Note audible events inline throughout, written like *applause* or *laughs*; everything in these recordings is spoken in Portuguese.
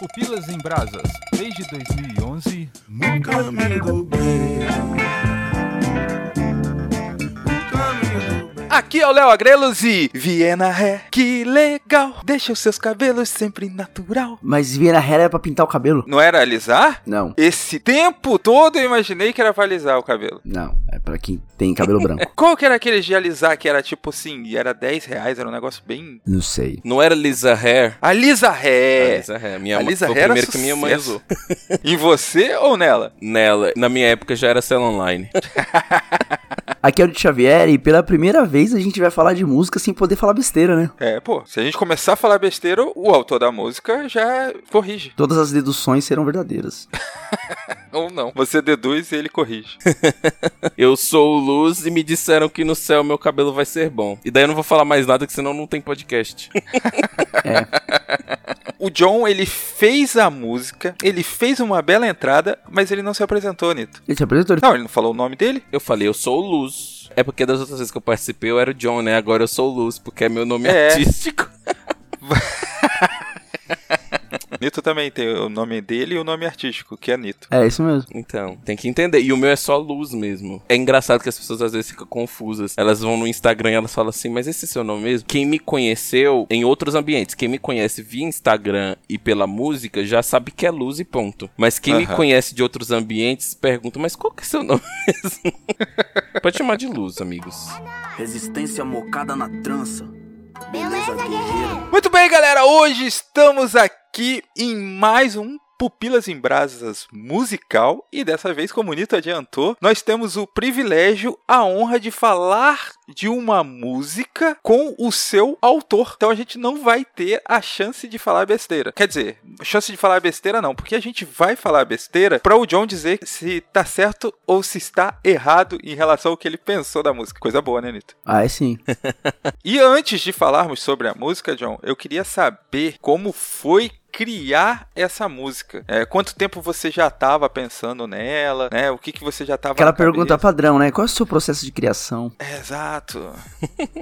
Pupilas em Brasas, desde 2011, no caminho do bem. Aqui é o Léo Agrelos e Viena Ré, que legal, deixa os seus cabelos sempre natural. Mas Viena Hair é pra pintar o cabelo? Não era alisar? Não, Esse tempo todo eu imaginei que era pra alisar o cabelo. não. É pra quem tem cabelo branco. *laughs* Qual que era aquele de alisar que era tipo assim, e era 10 reais, era um negócio bem... Não sei. Não era Lisa Hair? Alisa A Ré! Lisa Hair. Minha A mãe Lisa foi o Hair era primeiro que minha mãe usou. *laughs* em você ou nela? Nela, na minha época já era cell online. *laughs* Aqui é o de Xavier e pela primeira vez a gente vai falar de música sem poder falar besteira, né? É, pô, se a gente começar a falar besteira, o autor da música já corrige. Todas as deduções serão verdadeiras. *laughs* Ou não. Você deduz e ele corrige. *laughs* Eu sou o Luz e me disseram que no céu meu cabelo vai ser bom. E daí eu não vou falar mais nada, que senão não tem podcast. O John, ele fez a música, ele fez uma bela entrada, mas ele não se apresentou, Nito. Ele te apresentou? Não, ele não falou o nome dele? Eu falei, eu sou o Luz. É porque das outras vezes que eu participei eu era o John, né? Agora eu sou o Luz, porque é meu nome É. artístico. *laughs* Nito também tem o nome dele e o nome artístico, que é Nito. É, isso mesmo. Então, tem que entender. E o meu é só Luz mesmo. É engraçado que as pessoas às vezes ficam confusas. Elas vão no Instagram e elas falam assim, mas esse é seu nome mesmo? Quem me conheceu em outros ambientes, quem me conhece via Instagram e pela música, já sabe que é Luz e ponto. Mas quem me conhece de outros ambientes pergunta, mas qual que é seu *laughs* nome mesmo? Pode chamar de Luz, amigos. Resistência mocada na trança. Beleza, guerreiro. Muito bem, galera, hoje estamos aqui em mais um Pupilas em Brasas musical e dessa vez, como o Nito adiantou, nós temos o privilégio, a honra de falar de uma música com o seu autor. Então a gente não vai ter a chance de falar besteira. Quer dizer, chance de falar besteira não, porque a gente vai falar besteira para o John dizer se tá certo ou se está errado em relação ao que ele pensou da música. Coisa boa, né, Nito? Ah, é sim. *laughs* E antes de falarmos sobre a música, John, eu queria saber como foi criar essa música. É, quanto tempo você já estava pensando nela, né? O que, que você já estava Aquela pergunta padrão, né? Qual é o seu processo de criação? Exato.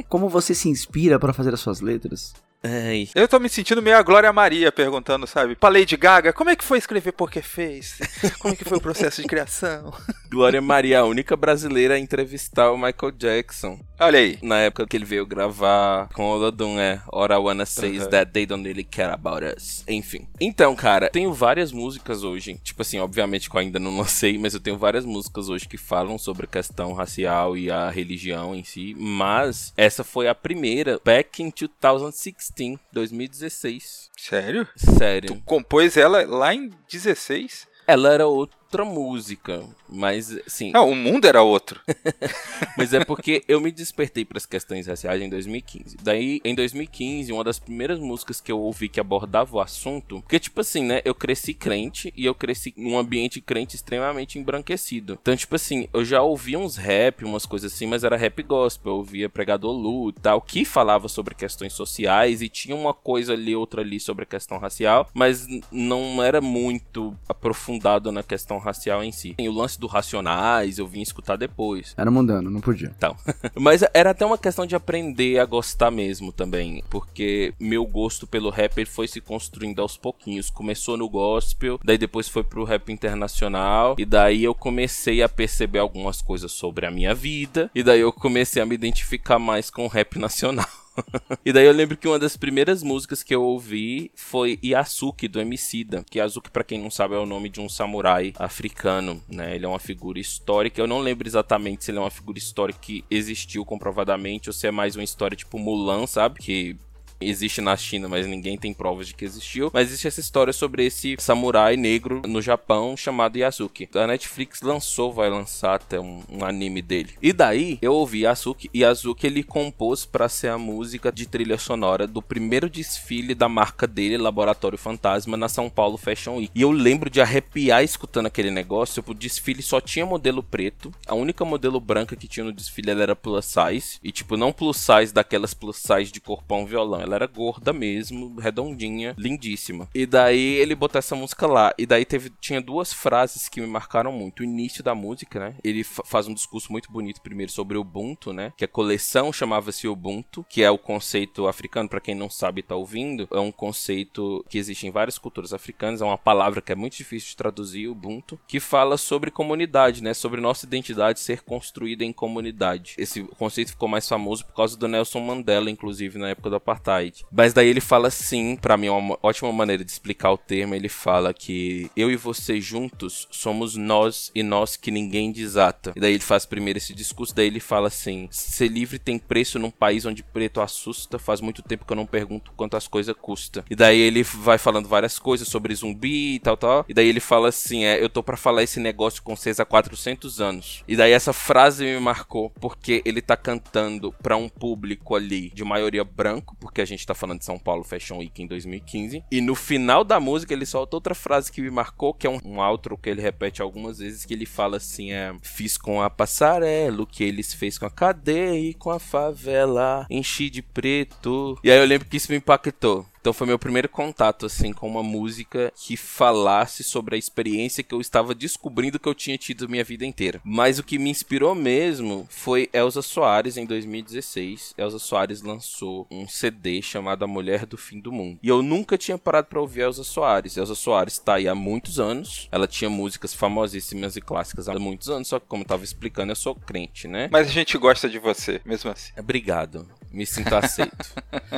Como você se inspira para fazer as suas letras? Ai. Eu tô me sentindo meio a Glória Maria perguntando, sabe? Pra Lady Gaga, como é que foi escrever Porque Fez? Como é que foi o processo de criação? *laughs* Glória Maria, a única brasileira a entrevistar o Michael Jackson. Olha aí. Na época que ele veio gravar com o Olodum, é All I Wanna Say is Uhum. That They Don't Really Care About Us. Enfim. Então, cara, tenho várias músicas hoje. Tipo assim, obviamente que eu ainda não *laughs* lancei, mas eu tenho várias músicas hoje que falam sobre a questão racial e a religião em si. Mas essa foi a primeira, back in 2016, 2016. Sério? Sério. Tu compôs ela lá em 16? Ela era outra música, mas assim. Não, o mundo era outro. *laughs* Mas é porque eu me despertei para as questões raciais em 2015. Daí, em 2015, uma das primeiras músicas que eu ouvi que abordava o assunto. Porque, tipo assim, né? Eu cresci crente e eu cresci num ambiente crente extremamente embranquecido. Então, tipo assim, eu já ouvia uns rap, umas coisas assim, mas era rap gospel. Eu ouvia Pregador Lu e tal, que falava sobre questões sociais e tinha uma coisa ali, outra ali sobre a questão racial, mas não era muito aprofundado na questão racial em si. E o lance do Racionais eu vim escutar depois. Era mundano, não podia. Então. *laughs* Mas era até uma questão de aprender a gostar mesmo também. Porque meu gosto pelo rap foi se construindo aos pouquinhos. Começou no gospel, daí depois foi pro rap internacional. E daí eu comecei a perceber algumas coisas sobre a minha vida. E daí eu comecei a me identificar mais com o rap nacional. *laughs* *laughs* E daí eu lembro que uma das primeiras músicas que eu ouvi foi Yasuki do Emicida, que Yasuki pra quem não sabe é o nome de um samurai africano, né? Ele é uma figura histórica. Eu não lembro exatamente se ele é uma figura histórica que existiu comprovadamente ou se é mais uma história tipo Mulan, sabe? Que existe na China, mas ninguém tem provas de que existiu. Mas existe essa história sobre esse samurai negro no Japão chamado Yasuki. A Netflix lançou, vai lançar até um, um anime dele. E daí eu ouvi Yasuki e Yasuki ele compôs para ser a música de trilha sonora do primeiro desfile da marca dele, Laboratório Fantasma, na São Paulo Fashion Week. E eu lembro de arrepiar escutando aquele negócio. O desfile só tinha modelo preto. A única modelo branca que tinha no desfile era plus size. E tipo, não plus size daquelas plus size de corpão violão Ela era gorda mesmo, redondinha, lindíssima. E daí ele botou essa música lá. E daí teve, tinha duas frases que me marcaram muito. O início da música, né? Ele faz um discurso muito bonito primeiro sobre o Ubuntu, né? Que a coleção chamava-se Ubuntu, que é o conceito africano, para quem não sabe tá ouvindo, é um conceito que existe em várias culturas africanas, é uma palavra que é muito difícil de traduzir, Ubuntu, que fala sobre comunidade, né? Sobre nossa identidade ser construída em comunidade. Esse conceito ficou mais famoso por causa do Nelson Mandela, inclusive, na época do apartheid. Mas daí ele fala sim, para mim é uma ótima maneira de explicar o termo, ele fala que eu e você juntos somos nós e nós que ninguém desata. E daí ele faz primeiro esse discurso, daí ele fala assim: ser livre tem preço num país onde preto assusta, faz muito tempo que eu não pergunto quanto as coisas custam. E daí ele vai falando várias coisas sobre zumbi e tal, tal. E daí ele fala assim: é, eu tô para falar esse negócio com vocês há 400 anos. E daí essa frase me marcou porque ele tá cantando para um público ali de maioria branco, porque a gente tá falando de São Paulo Fashion Week em 2015. E no final da música ele solta outra frase que me marcou, que é um, um outro que ele repete algumas vezes, que ele fala assim: é, fiz com a passarela o que eles fez com a cadeia e com a favela, enchi de preto. E aí eu lembro que isso me impactou. Então foi meu primeiro contato assim com uma música que falasse sobre a experiência que eu estava descobrindo que eu tinha tido minha vida inteira. Mas o que me inspirou mesmo foi Elza Soares em 2016. Elza Soares lançou um CD chamado A Mulher do Fim do Mundo. E eu nunca tinha parado para ouvir Elza Soares. Elza Soares está aí há muitos anos. Ela tinha músicas famosíssimas e clássicas há muitos anos, só que como eu tava explicando, eu sou crente, né? Mas a gente gosta de você, mesmo assim. Obrigado. Me sinto aceito.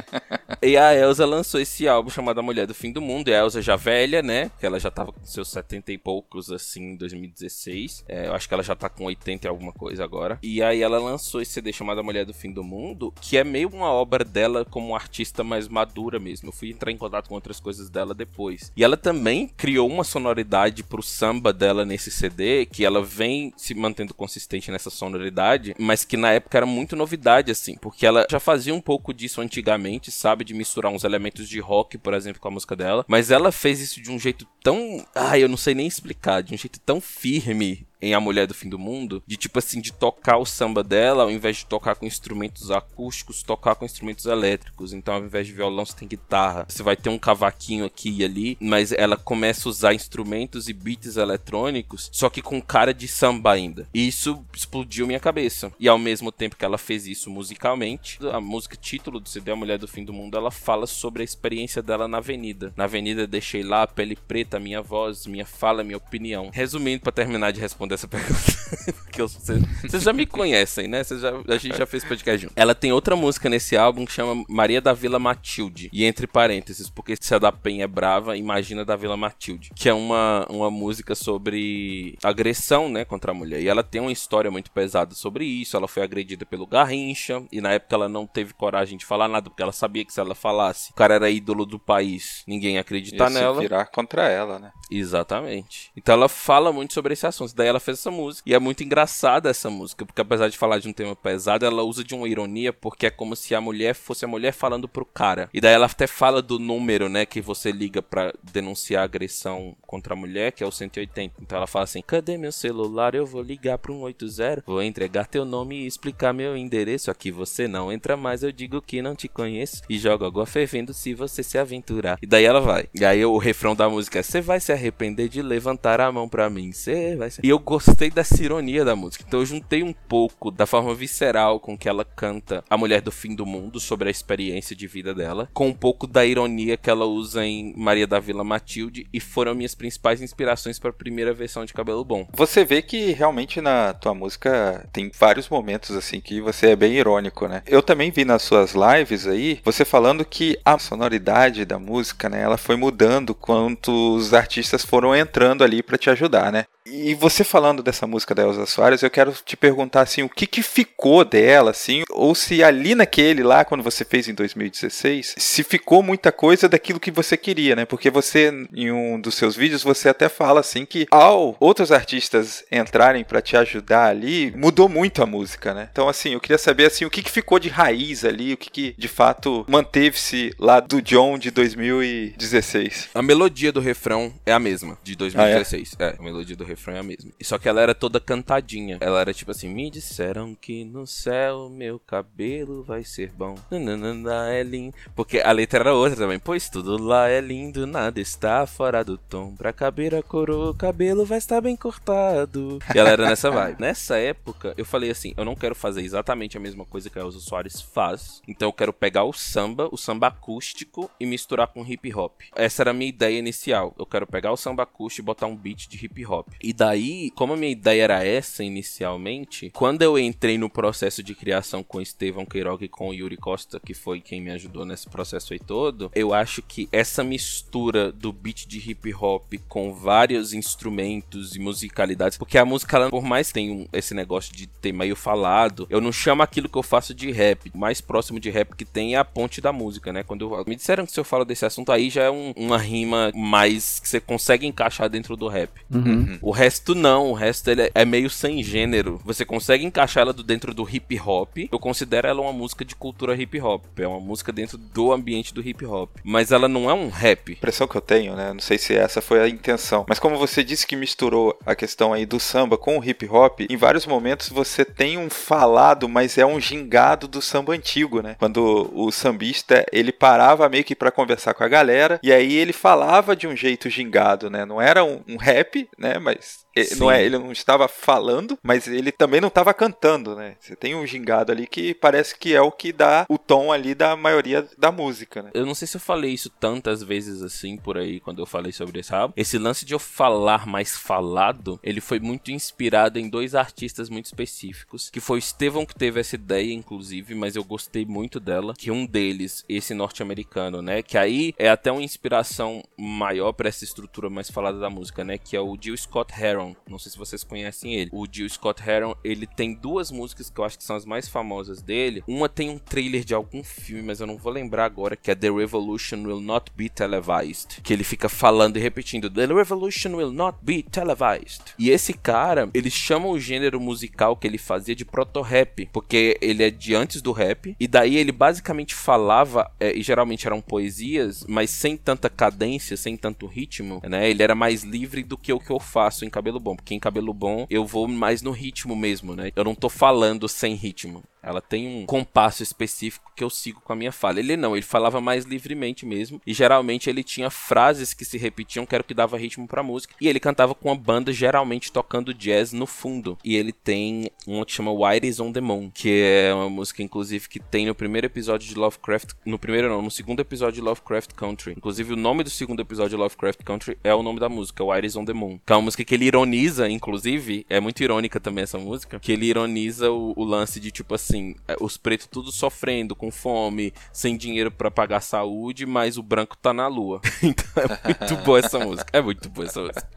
*laughs* e a Elsa lançou esse álbum chamado A Mulher do Fim do Mundo. E a Elsa já velha, né? Que ela já tava com seus 70 e poucos, assim, em 2016. É, eu acho que ela já tá com 80 e alguma coisa agora. E aí ela lançou esse CD chamado A Mulher do Fim do Mundo, que é meio uma obra dela como artista mais madura mesmo. Eu fui entrar em contato com outras coisas dela depois. E ela também criou uma sonoridade pro samba dela nesse CD, que ela vem se mantendo consistente nessa sonoridade, mas que na época era muito novidade, assim, porque ela já fazia um pouco disso antigamente, sabe? De misturar uns elementos de rock, por exemplo, com a música dela. Mas ela fez isso de um jeito tão. Ai, eu não sei nem explicar. De um jeito tão firme em A Mulher do Fim do Mundo, de tipo assim, de tocar o samba dela, ao invés de tocar com instrumentos acústicos, tocar com instrumentos elétricos. Então, ao invés de violão, você tem guitarra. Você vai ter um cavaquinho aqui e ali, mas ela começa a usar instrumentos e beats eletrônicos, só que com cara de samba ainda. E isso explodiu minha cabeça. E ao mesmo tempo que ela fez isso musicalmente, a música título do CD A Mulher do Fim do Mundo, ela fala sobre a experiência dela na avenida. Na avenida deixei lá a pele preta, minha voz, minha fala, minha opinião. Resumindo, para terminar de responder essa pergunta. *laughs* Porque vocês, já me conhecem, né? Já, a gente já fez podcast junto. Ela tem outra música nesse álbum que chama Maria da Vila Matilde. E entre parênteses, porque se a da Penha é brava, imagina da Vila Matilde. Que é uma, uma música sobre agressão, né? Contra a mulher. E ela tem uma história muito pesada sobre isso. Ela foi agredida pelo Garrincha. E na época ela não teve coragem de falar nada, porque ela sabia que se ela falasse, o cara era ídolo do país, ninguém ia acreditar Ia se nela. virar contra ela, né? Exatamente. Então ela fala muito sobre esse assunto. Daí ela fez essa música. E é muito engraçada essa música, porque apesar de falar de um tema pesado, ela usa de uma ironia, porque é como se a mulher fosse a mulher falando pro cara. E daí ela até fala do número, né, que você liga pra denunciar agressão contra a mulher, que é o 180. Então ela fala assim: cadê meu celular? Eu vou ligar pro 180. Vou entregar teu nome e explicar meu endereço. Aqui você não entra mais, eu digo que não te conheço. E jogo água fervendo se você se aventurar. E daí ela vai. E aí o refrão da música é: Você vai se arrepender de levantar a mão pra mim. Você vai se... E eu gostei dessa ironia da música. Então eu juntei um pouco da forma visceral com que ela canta A Mulher do Fim do Mundo sobre a experiência de vida dela, com um pouco da ironia que ela usa em Maria da Vila Matilde. E foram minhas principais inspirações para a primeira versão de Cabelo Bom. Você vê que realmente na tua música tem vários momentos assim que você é bem irônico, né? Eu também vi nas suas lives aí você falando que a sonoridade da música, né, ela foi mudando quanto os artistas foram entrando ali pra te ajudar, né? E você falando dessa música da Elza Soares, eu quero te perguntar assim, o que que ficou dela assim, ou se ali naquele lá quando você fez em 2016, se ficou muita coisa daquilo que você queria, né? Porque você em um dos seus vídeos você até fala assim que ao outros artistas entrarem pra te ajudar ali, mudou muito a música, né? Então assim, eu queria saber assim, o que que ficou de raiz ali, o que que de fato manteve-se lá do John de 2016. A melodia do refrão é a a mesma, de 2016. é? a melodia do refrão é a mesma. Só que ela era toda cantadinha. Ela era tipo assim: Me disseram que no céu meu cabelo vai ser bom. Nananana, é lindo. Porque a letra era outra também. Pois tudo lá é lindo, nada está fora do tom. Pra caber a coroa, o cabelo vai estar bem cortado. E ela era nessa vibe. *laughs* Nessa época, eu falei assim: eu não quero fazer exatamente a mesma coisa que a Elza Soares faz. Então eu quero pegar o samba, o samba acústico e misturar com hip hop. Essa era a minha ideia inicial. Eu quero pegar o samba acústico e botar um beat de hip hop. E daí, como a minha ideia era essa inicialmente, quando eu entrei no processo de criação com Estevão Queiroga e com o Yuri Costa, que foi quem me ajudou nesse processo aí todo, eu acho que essa mistura do beat de hip hop com vários instrumentos e musicalidades, porque a música, ela, por mais que tenha esse negócio de ter meio falado, eu não chamo aquilo que eu faço de rap. O mais próximo de rap que tem é a ponte da música, né? Quando eu, me disseram que se eu falo desse assunto aí já é um, uma rima mais que você consegue encaixar dentro do rap. Uhum. O resto não, o resto é, meio sem gênero. Você consegue encaixar ela dentro do hip hop. Eu considero ela uma música de cultura hip hop. É uma música dentro do ambiente do hip hop. Mas ela não é um rap. A impressão que eu tenho, né? Não sei se essa foi a intenção. Mas como você disse que misturou a questão aí do samba com o hip hop, em vários momentos você tem um falado, mas é um gingado do samba antigo, né? Quando o sambista, ele parava meio que para conversar com a galera, e aí ele falava de um jeito gingado, né? Não era um, um rap, né? Mas não é, ele não estava falando, mas ele também não estava cantando, né? Você tem um gingado ali que parece que é o que dá o tom ali da maioria da música, né? Eu não sei se eu falei isso tantas vezes assim por aí quando eu falei sobre esse álbum. Esse lance de eu falar mais falado, ele foi muito inspirado em dois artistas muito específicos, que foi o Estevão que teve essa ideia, inclusive, mas eu gostei muito dela, que um deles, esse norte-americano, né? Que aí é até uma inspiração maior para essa estrutura mais falada da música, né? Que é o Jill Scott Heron. Não sei se vocês conhecem ele. O Jill Scott Heron, ele tem duas músicas que eu acho que são as mais famosas dele. Uma tem um trailer de algum filme, mas eu não vou lembrar agora, que é The Revolution Will Not Be Televised. Que ele fica falando e repetindo: The Revolution Will Not Be Televised. E esse cara, ele chama o gênero musical que ele fazia de proto-rap, porque ele é de antes do rap. E daí ele basicamente falava, é, e geralmente eram poesias, mas sem tanta cadência, sem tanto ritmo, né? Ele era mais livre do que o que eu faço em cabelo bom. Porque em cabelo bom eu vou mais no ritmo mesmo, né? Eu não tô falando sem ritmo. Ela tem um compasso específico que eu sigo com a minha fala. Ele não, ele falava mais livremente mesmo. E geralmente ele tinha frases que se repetiam, que era o que dava ritmo pra música. E ele cantava com a banda, geralmente tocando jazz no fundo. E ele tem uma que chama White is on the Moon, que é uma música, inclusive, que tem no primeiro episódio de Lovecraft. No primeiro não, no segundo episódio de Lovecraft Country. Inclusive, o nome do segundo episódio de Lovecraft Country é o nome da música, White is on the Moon. Que é uma música que ele ironiza, inclusive, é muito irônica também essa música, que ele ironiza o, o lance de tipo assim assim, os pretos tudo sofrendo, com fome, sem dinheiro para pagar saúde, mas o branco tá na lua. *laughs* então é muito boa essa música. É muito boa essa música.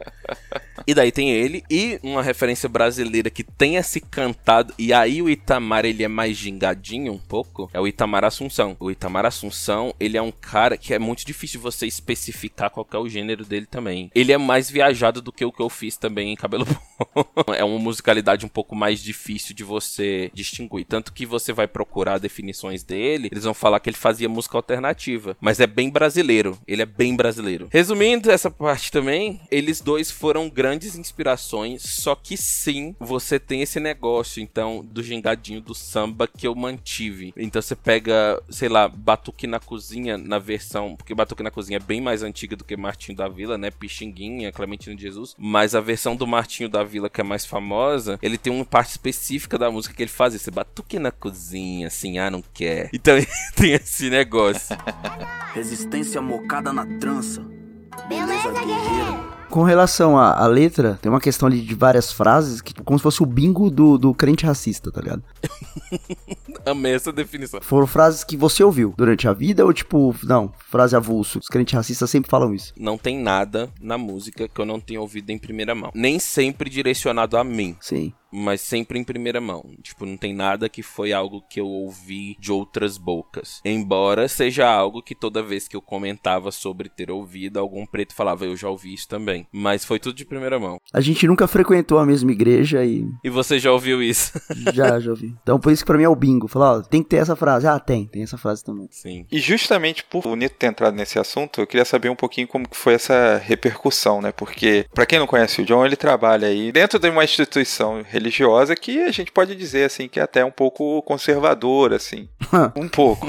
E daí tem ele e uma referência brasileira que tem esse cantado e aí o Itamar ele é mais gingadinho um pouco, é o Itamar Assunção. O Itamar Assunção, ele é um cara que é muito difícil você especificar qual é o gênero dele também. Ele é mais viajado do que o que eu fiz também em Cabelo Bom. *laughs* é uma musicalidade um pouco mais difícil de você distinguir, tanto que você vai procurar definições dele, eles vão falar que ele fazia música alternativa, mas é bem brasileiro, ele é bem brasileiro. Resumindo essa parte também, eles dois foram grandes inspirações, só que sim, você tem esse negócio, então, do gingadinho do samba que eu mantive. Então você pega, sei lá, Batuque na Cozinha na versão, porque Batuque na Cozinha é bem mais antiga do que Martinho da Vila, né? Pixinguinha, Clementino de Jesus, mas a versão do Martinho da Vila que é mais famosa, ele tem uma parte específica da música que ele faz esse Batuque na cozinha, assim, ah, não quer. Então *laughs* tem esse negócio. Resistência mocada na trança. Beleza, guerreiro. Com relação à, à, letra, tem uma questão ali de várias frases, que como se fosse o bingo do, do crente racista, tá ligado? *laughs* Amei essa definição. Foram frases que você ouviu durante a vida ou tipo, não, frase avulso? Os crentes racistas sempre falam isso. Não tem nada na música que eu não tenha ouvido em primeira mão. Nem sempre direcionado a mim. Sim mas sempre em primeira mão. Tipo, não tem nada que foi algo que eu ouvi de outras bocas. Embora seja algo que toda vez que eu comentava sobre ter ouvido, algum preto falava, eu já ouvi isso também. Mas foi tudo de primeira mão. A gente nunca frequentou a mesma igreja e. E você já ouviu isso? *laughs* já, já ouvi. Então por isso que pra mim é o bingo. Falar, ó, tem que ter essa frase. Ah, tem, tem essa frase também. Sim. E justamente por o Nito ter entrado nesse assunto, eu queria saber um pouquinho como que foi essa repercussão, né? Porque, para quem não conhece o John, ele trabalha aí dentro de uma instituição religiosa que a gente pode dizer, assim, que é até um pouco conservadora, assim. *laughs* um pouco.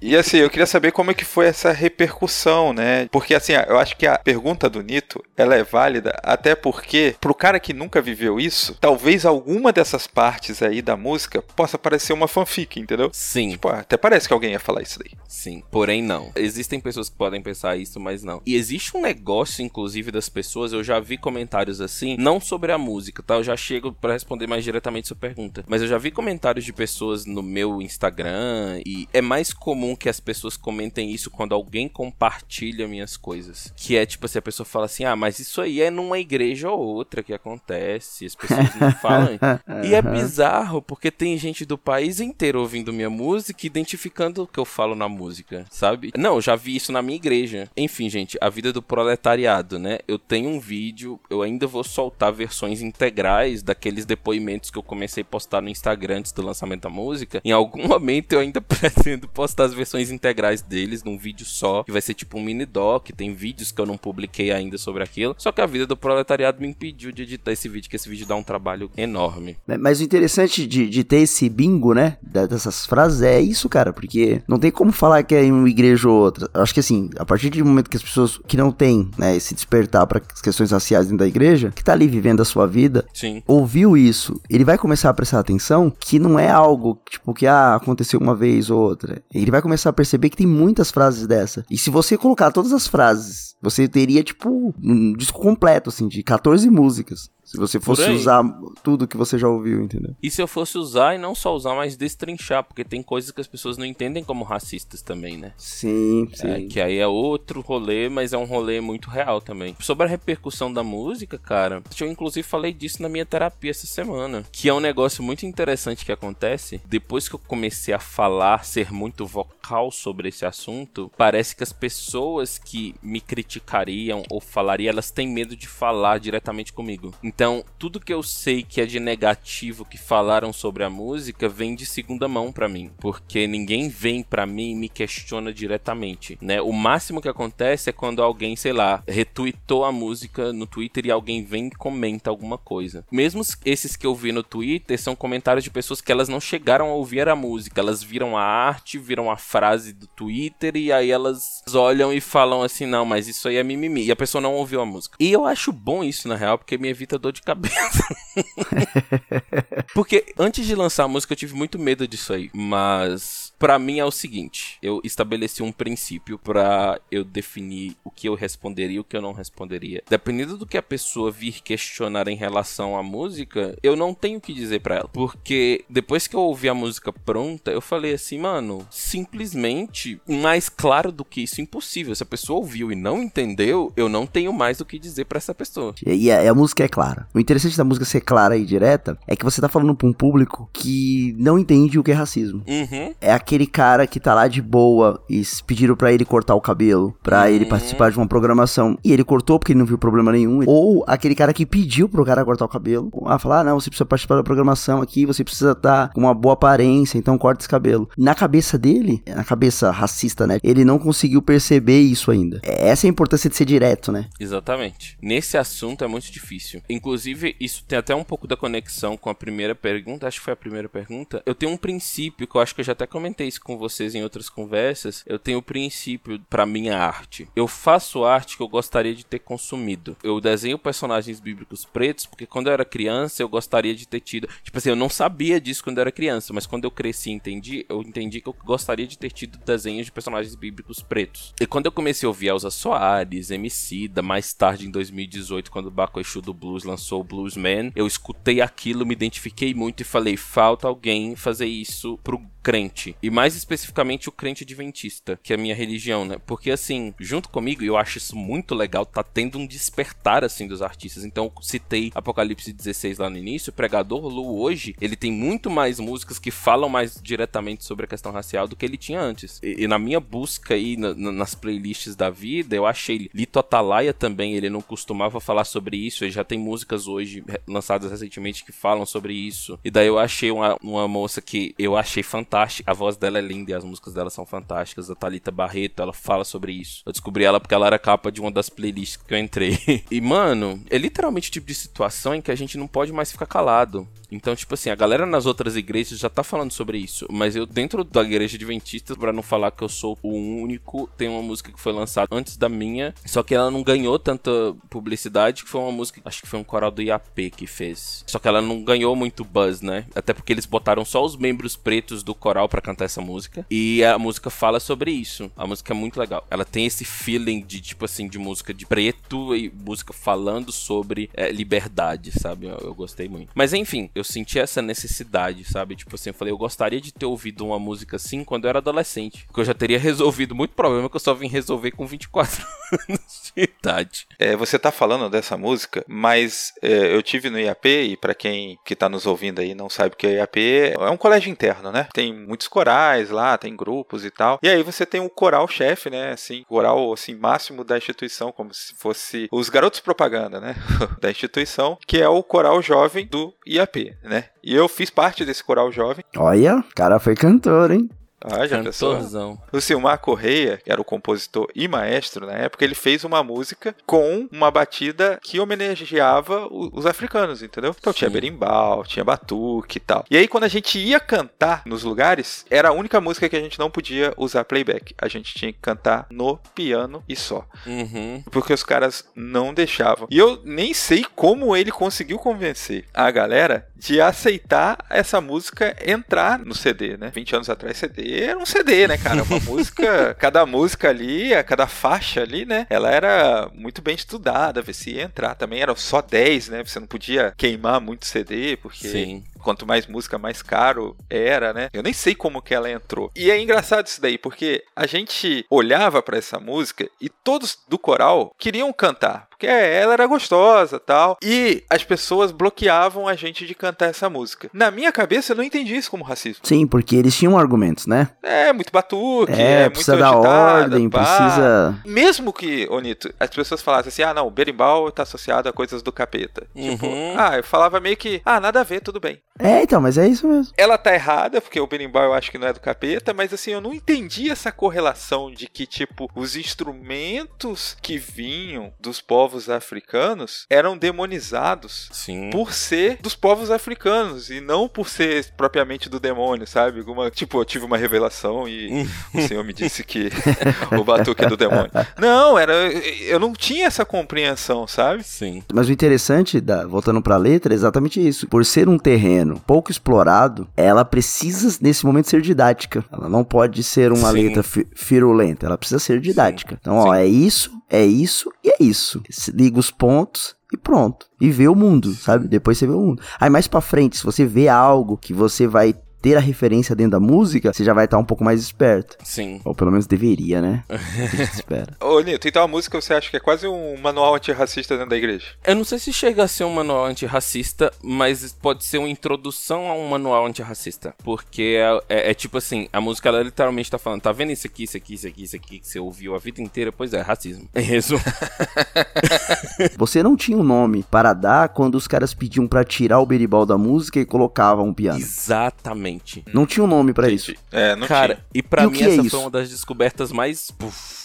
e assim, eu queria saber como é que foi essa repercussão, né? Porque, assim, eu acho que a pergunta do Nito, ela é válida até porque, pro cara que nunca viveu isso, talvez alguma dessas partes aí da música possa parecer uma fanfic, entendeu? Sim. Tipo, até parece que alguém ia falar isso daí. Sim, porém não. Existem pessoas que podem pensar isso, mas não. E existe um negócio, inclusive, das pessoas, eu já vi comentários assim, não sobre a música, tá? Eu já chego para responder mais diretamente sua pergunta. Mas eu já vi comentários de pessoas no meu Instagram e é mais comum que as pessoas comentem isso quando alguém compartilha minhas coisas. Que é tipo, se a pessoa fala assim, ah, mas isso aí é numa igreja ou outra que acontece, as pessoas não falam. *laughs* e é bizarro, porque tem gente do país inteiro ouvindo minha música e identificando o que eu falo na música, sabe? Não, eu já vi isso na minha igreja. Enfim, gente, a vida do proletariado, né? Eu tenho um vídeo, eu ainda vou soltar versões integrais daqueles depoimentos que eu comecei a postar no Instagram antes do lançamento da música. Em algum *laughs* momento eu ainda *laughs* pretendo postar as versões integrais deles num vídeo só, que vai ser tipo um mini doc, tem vídeos que eu não publiquei ainda sobre aquilo. Só que a vida do proletariado me impediu de editar esse vídeo, que esse vídeo dá um trabalho enorme. Mas o interessante de, de ter esse bingo, né, dessas frases é isso, cara, porque não tem como falar que é em uma igreja ou outra. Eu acho que assim, a partir do momento que as pessoas que não têm, né, esse despertar para as questões raciais dentro da igreja, que tá ali vivendo a sua vida, Sim. Ouviu isso, ele vai começar a prestar atenção que não é algo tipo que ah, aconteceu uma vez ou outra. Ele vai começar a perceber que tem muitas frases dessa. E se você colocar todas as frases, você teria tipo um disco completo assim de 14 músicas. Se você fosse usar tudo que você já ouviu, entendeu? E se eu fosse usar e não só usar, mas destrinchar, porque tem coisas que as pessoas não entendem como racistas também, né? Sim, sim. É, que aí é outro rolê, mas é um rolê muito real também. Sobre a repercussão da música, cara, eu inclusive falei disso na minha terapia essa semana, que é um negócio muito interessante que acontece. Depois que eu comecei a falar, ser muito vocal sobre esse assunto, parece que as pessoas que me criticariam ou falariam, elas têm medo de falar diretamente comigo. Então, tudo que eu sei que é de negativo que falaram sobre a música vem de segunda mão para mim, porque ninguém vem para mim e me questiona diretamente, né? O máximo que acontece é quando alguém, sei lá, retweetou a música no Twitter e alguém vem e comenta alguma coisa. Mesmo esses que eu vi no Twitter são comentários de pessoas que elas não chegaram a ouvir a música, elas viram a arte, viram a frase do Twitter e aí elas olham e falam assim: "Não, mas isso aí é mimimi". E a pessoa não ouviu a música. E eu acho bom isso na real, porque me evita dor de cabeça. *laughs* Porque antes de lançar a música eu tive muito medo disso aí, mas para mim é o seguinte, eu estabeleci um princípio para eu definir o que eu responderia e o que eu não responderia. Dependendo do que a pessoa vir questionar em relação à música, eu não tenho o que dizer para ela, porque depois que eu ouvi a música pronta, eu falei assim, mano, simplesmente mais claro do que isso impossível. Se a pessoa ouviu e não entendeu, eu não tenho mais do que dizer para essa pessoa. E a, a música é clara. O interessante da música ser clara e direta é que você tá falando pra um público que não entende o que é racismo. Uhum. É aquele cara que tá lá de boa e pediram para ele cortar o cabelo, para uhum. ele participar de uma programação e ele cortou porque ele não viu problema nenhum. Ou aquele cara que pediu pro cara cortar o cabelo. Ah, falar, ah, não, você precisa participar da programação aqui, você precisa estar tá com uma boa aparência, então corta esse cabelo. Na cabeça dele, na cabeça racista, né? Ele não conseguiu perceber isso ainda. Essa é a importância de ser direto, né? Exatamente. Nesse assunto é muito difícil. Inclusive, isso tem até um pouco da conexão com a primeira pergunta, acho que foi a primeira pergunta. Eu tenho um princípio que eu acho que eu já até comentei isso com vocês em outras conversas. Eu tenho o um princípio para minha arte. Eu faço arte que eu gostaria de ter consumido. Eu desenho personagens bíblicos pretos porque quando eu era criança eu gostaria de ter tido, tipo assim, eu não sabia disso quando eu era criança, mas quando eu cresci e entendi, eu entendi que eu gostaria de ter tido desenhos de personagens bíblicos pretos. E quando eu comecei a ouvir Elza Soares, MC, da mais tarde em 2018 quando o Baco Exu do Blues lançou o Bluesman, eu escutei aquilo, me identifiquei muito e falei: falta alguém fazer isso pro crente. E mais especificamente o crente adventista, que é a minha religião, né? Porque assim, junto comigo, eu acho isso muito legal, tá tendo um despertar assim dos artistas. Então, citei Apocalipse 16 lá no início, Pregador Lu hoje, ele tem muito mais músicas que falam mais diretamente sobre a questão racial do que ele tinha antes. E, e na minha busca aí na, na, nas playlists da vida, eu achei Lito Atalaia também, ele não costumava falar sobre isso, ele já tem músicas hoje lançadas recentemente que falam sobre isso. E daí eu achei uma, uma moça que eu achei fantástica, a voz dela é linda e as músicas dela são fantásticas, a Thalita Barreto, ela fala sobre isso. Eu descobri ela porque ela era capa de uma das playlists que eu entrei. *laughs* e mano, é literalmente o tipo de situação em que a gente não pode mais ficar calado. Então, tipo assim, a galera nas outras igrejas já tá falando sobre isso. Mas eu, dentro da igreja adventista, para não falar que eu sou o único, tem uma música que foi lançada antes da minha. Só que ela não ganhou tanta publicidade, que foi uma música, acho que foi um coral do IAP que fez. Só que ela não ganhou muito buzz, né? Até porque eles botaram só os membros pretos do coral para cantar essa música. E a música fala sobre isso. A música é muito legal. Ela tem esse feeling de, tipo assim, de música de preto e música falando sobre é, liberdade, sabe? Eu, eu gostei muito. Mas enfim, eu senti essa necessidade, sabe? Tipo assim, eu falei, eu gostaria de ter ouvido uma música assim quando eu era adolescente. Porque eu já teria resolvido muito problema que eu só vim resolver com 24 *laughs* anos de idade. É, você tá falando dessa música, mas é, eu tive no IAP, e para quem que tá nos ouvindo aí não sabe que o IAP é um colégio interno, né? Tem muitos corais lá, tem grupos e tal. E aí você tem o coral chefe, né? Assim, coral assim máximo da instituição, como se fosse os garotos propaganda, né? *laughs* da instituição, que é o coral jovem do IAP né? E eu fiz parte desse coral jovem. Olha, o cara foi cantor, hein? Ah, já Cantorzão. pensou? O Silmar Correia, que era o compositor e maestro na época, ele fez uma música com uma batida que homenageava os africanos, entendeu? Então tinha Sim. berimbau, tinha batuque e tal. E aí quando a gente ia cantar nos lugares, era a única música que a gente não podia usar playback. A gente tinha que cantar no piano e só. Uhum. Porque os caras não deixavam. E eu nem sei como ele conseguiu convencer a galera de aceitar essa música entrar no CD, né? 20 anos atrás, CD era um CD, né, cara? Uma *laughs* música, cada música ali, a cada faixa ali, né? Ela era muito bem estudada, ver se ia entrar. Também era só 10, né? Você não podia queimar muito CD, porque Sim. Quanto mais música, mais caro era, né? Eu nem sei como que ela entrou. E é engraçado isso daí, porque a gente olhava pra essa música e todos do coral queriam cantar, porque ela era gostosa, tal. E as pessoas bloqueavam a gente de cantar essa música. Na minha cabeça eu não entendi isso como racismo. Sim, porque eles tinham argumentos, né? É muito batuque, É, é, precisa muito da agitada, ordem, pá. precisa. Mesmo que, Onito, as pessoas falassem assim, ah, não, o berimbau tá associado a coisas do capeta. Tipo, Uhum. ah, eu falava meio que, ah, nada a ver, tudo bem. É, então, mas é isso mesmo. Ela tá errada, porque o berimbau eu acho que não é do capeta, mas assim, eu não entendi essa correlação de que, tipo, os instrumentos que vinham dos povos africanos eram demonizados Sim. por ser dos povos africanos e não por ser propriamente do demônio, sabe? Alguma, tipo, eu tive uma revelação e *laughs* o Senhor me disse que *laughs* o batuque é do demônio. Não, era eu não tinha essa compreensão, sabe? Sim. Mas o interessante, da, voltando pra letra, é exatamente isso. Por ser um terreno pouco explorado, ela precisa, nesse momento, ser didática. Ela não pode ser uma Sim. letra fi- firulenta, ela precisa ser didática. Então, ó, Sim. é isso, é isso e é isso. Se liga os pontos e pronto. E vê o mundo, sabe? Depois você vê o mundo. Aí mais pra frente, se você vê algo que você vai ter a referência dentro da música, você já vai estar um pouco mais esperto. Sim. Ou pelo menos deveria, né? *laughs* A gente espera. Ô, Nito, então a música você acha que é quase um manual antirracista dentro da igreja? Eu não sei se chega a ser um manual antirracista, mas pode ser uma introdução a um manual antirracista. Porque é, é- é tipo assim, a música ela literalmente tá falando, tá vendo isso aqui, isso aqui, isso aqui, isso aqui que você ouviu a vida inteira? Pois é, racismo. Em resumo. *laughs* Você não tinha um nome para dar quando os caras pediam pra tirar o beribal da música e colocavam um piano. Exatamente. Não tinha um nome pra isso. É, não Cara, tinha. e pra E o mim que é essa isso? foi uma das descobertas mais. puf,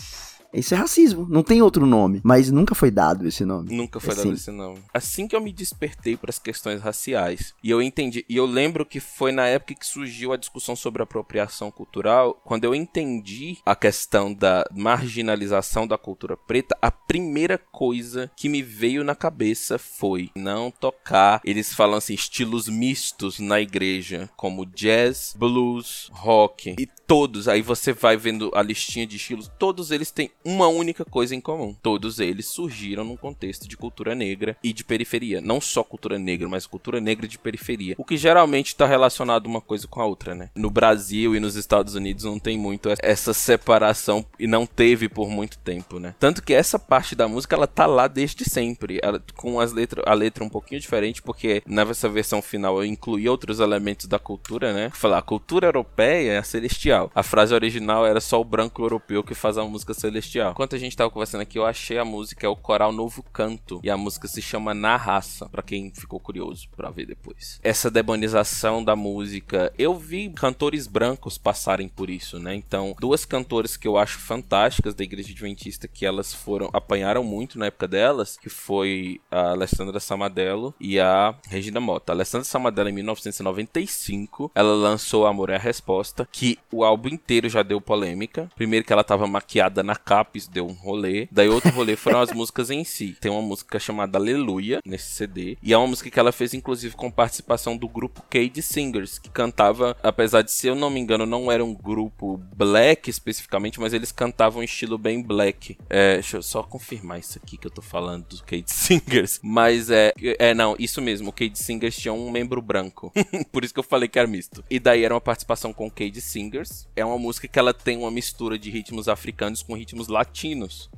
Isso é racismo. Não tem outro nome. Mas nunca foi dado esse nome. Nunca foi É dado esse nome. Assim que eu me despertei para as questões raciais, e eu entendi, e eu lembro que foi na época que surgiu a discussão sobre apropriação cultural, quando eu entendi a questão da marginalização da cultura preta, a primeira coisa que me veio na cabeça foi não tocar, eles falam assim, estilos mistos na igreja, como jazz, blues, rock, e todos, aí você vai vendo a listinha de estilos, todos eles têm uma única coisa em comum. Todos eles surgiram num contexto de cultura negra e de periferia. Não só cultura negra, mas cultura negra de periferia. O que geralmente está relacionado uma coisa com a outra, né? No Brasil e nos Estados Unidos não tem muito essa separação e não teve por muito tempo, né? Tanto que essa parte da música ela tá lá desde sempre, ela, com as letras, a letra um pouquinho diferente, porque nessa versão final eu incluí outros elementos da cultura, né? Falar cultura europeia é a celestial. A frase original era só o branco europeu que faz a música celestial. Enquanto a gente tava conversando aqui, eu achei a música é o coral Novo Canto e a música se chama Na Raça, para quem ficou curioso para ver depois. Essa demonização da música, eu vi cantores brancos passarem por isso, né? Então, duas cantoras que eu acho fantásticas da Igreja Adventista que elas foram apanharam muito na época delas, que foi a Alessandra Samadello e a Regina Mota. A Alessandra Samadello em 1995, ela lançou Amor é a Resposta, que o álbum inteiro já deu polêmica. Primeiro que ela tava maquiada na capa, isso deu um rolê. Daí outro rolê foram as *laughs* músicas em si. Tem uma música chamada Aleluia nesse CD, e é uma música que ela fez inclusive com participação do grupo Cade Singers, que cantava, apesar de se eu não me engano, não era um grupo black especificamente, mas eles cantavam em estilo bem black. É, deixa eu só confirmar isso aqui que eu tô falando do Cade *laughs* Singers. Mas é, é não, isso mesmo, o Cade Singers tinha um membro branco. *laughs* Por isso que eu falei que era misto. E daí era uma participação com Cade Singers. É uma música que ela tem uma mistura de ritmos africanos com ritmos latinos.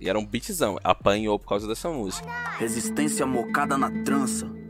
E era um beatzão. Apanhou por causa dessa música. Resistência mocada na trança.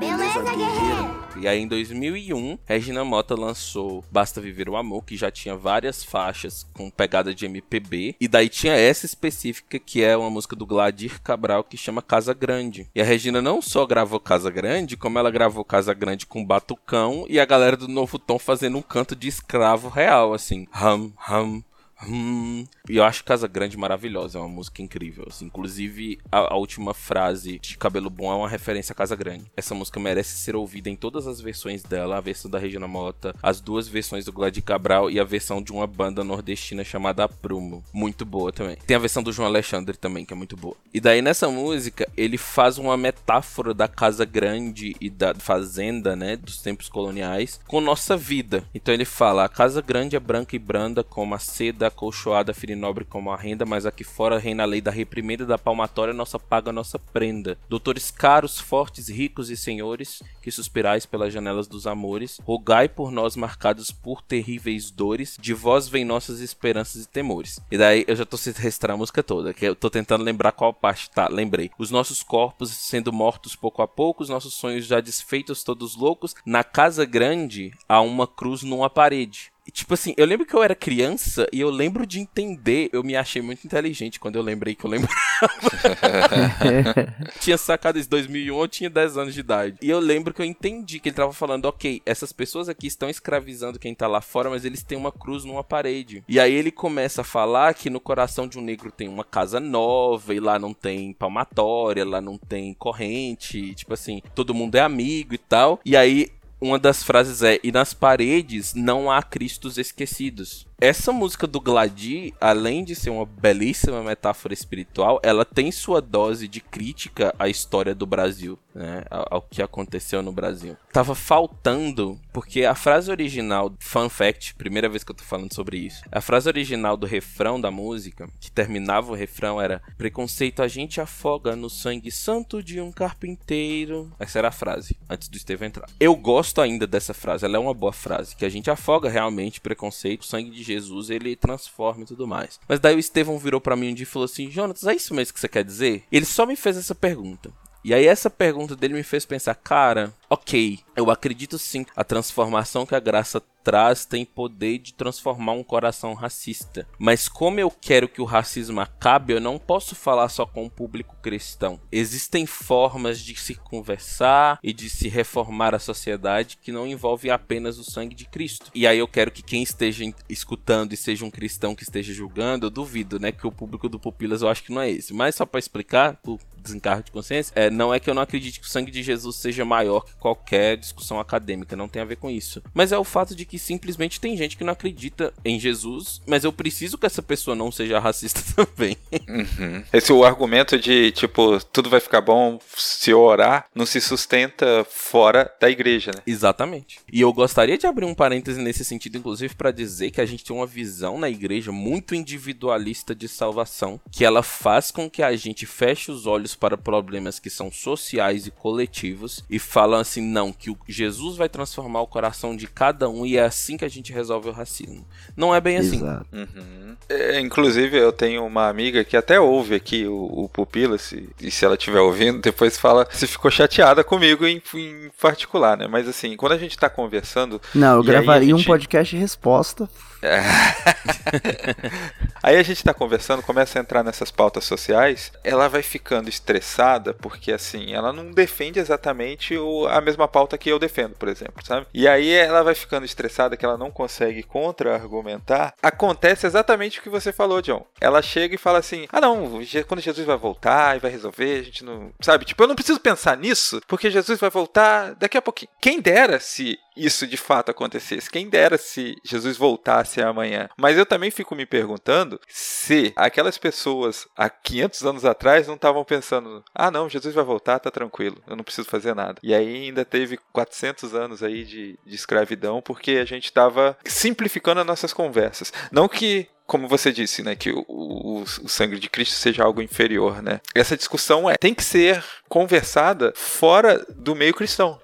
Beleza, guerreiro. E aí em 2001, Regina Mota lançou Basta Viver o Amor, que já tinha várias faixas com pegada de MPB. E daí tinha essa específica que é uma música do Gladir Cabral que chama Casa Grande. E a Regina não só gravou Casa Grande, como ela gravou Casa Grande com batucão e a galera do Novo Tom fazendo um canto de escravo real, assim. Hum, hum, Hum, e eu acho Casa Grande maravilhosa, é uma música incrível. Assim. Inclusive, a, a, última frase de Cabelo Bom é uma referência a Casa Grande. Essa música merece ser ouvida em todas as versões dela: a versão da Regina Mota, as duas versões do Glad Cabral e a versão de uma banda nordestina chamada Prumo. Muito boa também. Tem a versão do João Alexandre também, que é muito boa. E daí nessa música, ele faz uma metáfora da Casa Grande e da fazenda, né, dos tempos coloniais, com nossa vida. Então ele fala: a Casa Grande é branca e branda, como a seda acolchoada nobre como a renda, mas aqui fora reina a lei da reprimenda da palmatória, nossa paga, nossa prenda. Doutores caros, fortes, ricos e senhores, que suspirais pelas janelas dos amores, rogai por nós marcados por terríveis dores, de vós vem nossas esperanças e temores. E daí eu já tô se restaurar a música toda, que eu tô tentando lembrar qual parte tá, lembrei. Os nossos corpos sendo mortos pouco a pouco, os nossos sonhos já desfeitos todos loucos, na casa grande há uma cruz numa parede tipo assim, eu lembro que eu era criança e eu lembro de entender. Eu me achei muito inteligente quando eu lembrei que eu lembrava. *laughs* *laughs* tinha sacado isso em 2001, eu tinha 10 anos de idade. E eu lembro que eu entendi que ele tava falando, ok, essas pessoas aqui estão escravizando quem tá lá fora, mas eles têm uma cruz numa parede. E aí ele começa a falar que no coração de um negro tem uma casa nova e lá não tem palmatória, lá não tem corrente, tipo assim, todo mundo é amigo e tal. E aí uma das frases é: E nas paredes não há Cristos esquecidos. Essa música do Gladi, além de ser uma belíssima metáfora espiritual, ela tem sua dose de crítica à história do Brasil, né? Ao, que aconteceu no Brasil. Tava faltando, porque a frase original, fun fact, primeira vez que eu tô falando sobre isso, a frase original do refrão da música, que terminava o refrão, era: Preconceito a gente afoga no sangue santo de um carpinteiro. Essa era a frase, antes do Estevão entrar. Eu gosto ainda dessa frase, ela é uma boa frase, que a gente afoga realmente preconceito, sangue de Jesus ele transforma e tudo mais. Mas daí o Estevão virou para mim um dia e falou assim: Jonatas, é isso mesmo que você quer dizer? Ele só me fez essa pergunta. E aí essa pergunta dele me fez pensar, cara, ok, eu acredito sim, a transformação que a graça traz tem poder de transformar um coração racista. Mas como eu quero que o racismo acabe, eu não posso falar só com o público cristão. Existem formas de se conversar e de se reformar a sociedade que não envolve apenas o sangue de Cristo. E aí eu quero que quem esteja escutando e seja um cristão que esteja julgando, eu duvido, né, que o público do Pupilas eu acho que não é esse. Mas só para explicar, por desencargo de consciência, é, não é que eu não acredite que o sangue de Jesus seja maior que qualquer discussão acadêmica, não tem a ver com isso. Mas é o fato de que simplesmente tem gente que não acredita em Jesus, mas eu preciso que essa pessoa não seja racista *laughs* também. Uhum. Esse o argumento de, tipo, tudo vai ficar bom se eu orar, não se sustenta fora da igreja, né? Exatamente. E eu gostaria de abrir um parêntese nesse sentido, inclusive, para dizer que a gente tem uma visão na igreja muito individualista de salvação, que ela faz com que a gente feche os olhos para problemas que são sociais e coletivos e fala assim, não, que o Jesus vai transformar o coração de cada um e é assim que a gente resolve o racismo. Não é bem assim. Exato. Uhum. É, inclusive, eu tenho uma amiga que até ouve aqui o, o Pupila, se, e se ela estiver ouvindo, *laughs* depois fala se ficou chateada comigo em, em particular, né? Mas assim, quando a gente tá conversando. Não, eu gravaria um gente- podcast resposta. *laughs* Aí a gente tá conversando, começa a entrar nessas pautas sociais, ela vai ficando estressada porque assim, ela não defende exatamente o- a mesma pauta que eu defendo, por exemplo, sabe? E aí ela vai ficando estressada que ela não consegue contra-argumentar. Acontece exatamente o que você falou, John. Ela chega e fala assim: "Ah, não, quando Jesus vai voltar e vai resolver, a gente não, sabe? Tipo, eu não preciso pensar nisso, porque Jesus vai voltar daqui a pouquinho. Quem dera se isso de fato acontecesse. Quem dera se Jesus voltasse amanhã. Mas eu também fico me perguntando se aquelas pessoas há 500 anos atrás não estavam pensando: ah, não, Jesus vai voltar, tá tranquilo, eu não preciso fazer nada. E aí ainda teve 400 anos aí de, de escravidão porque a gente estava simplificando as nossas conversas. Não que como você disse, né, que o, o, o sangue de Cristo seja algo inferior, né? Essa discussão é, tem que ser conversada fora do meio cristão.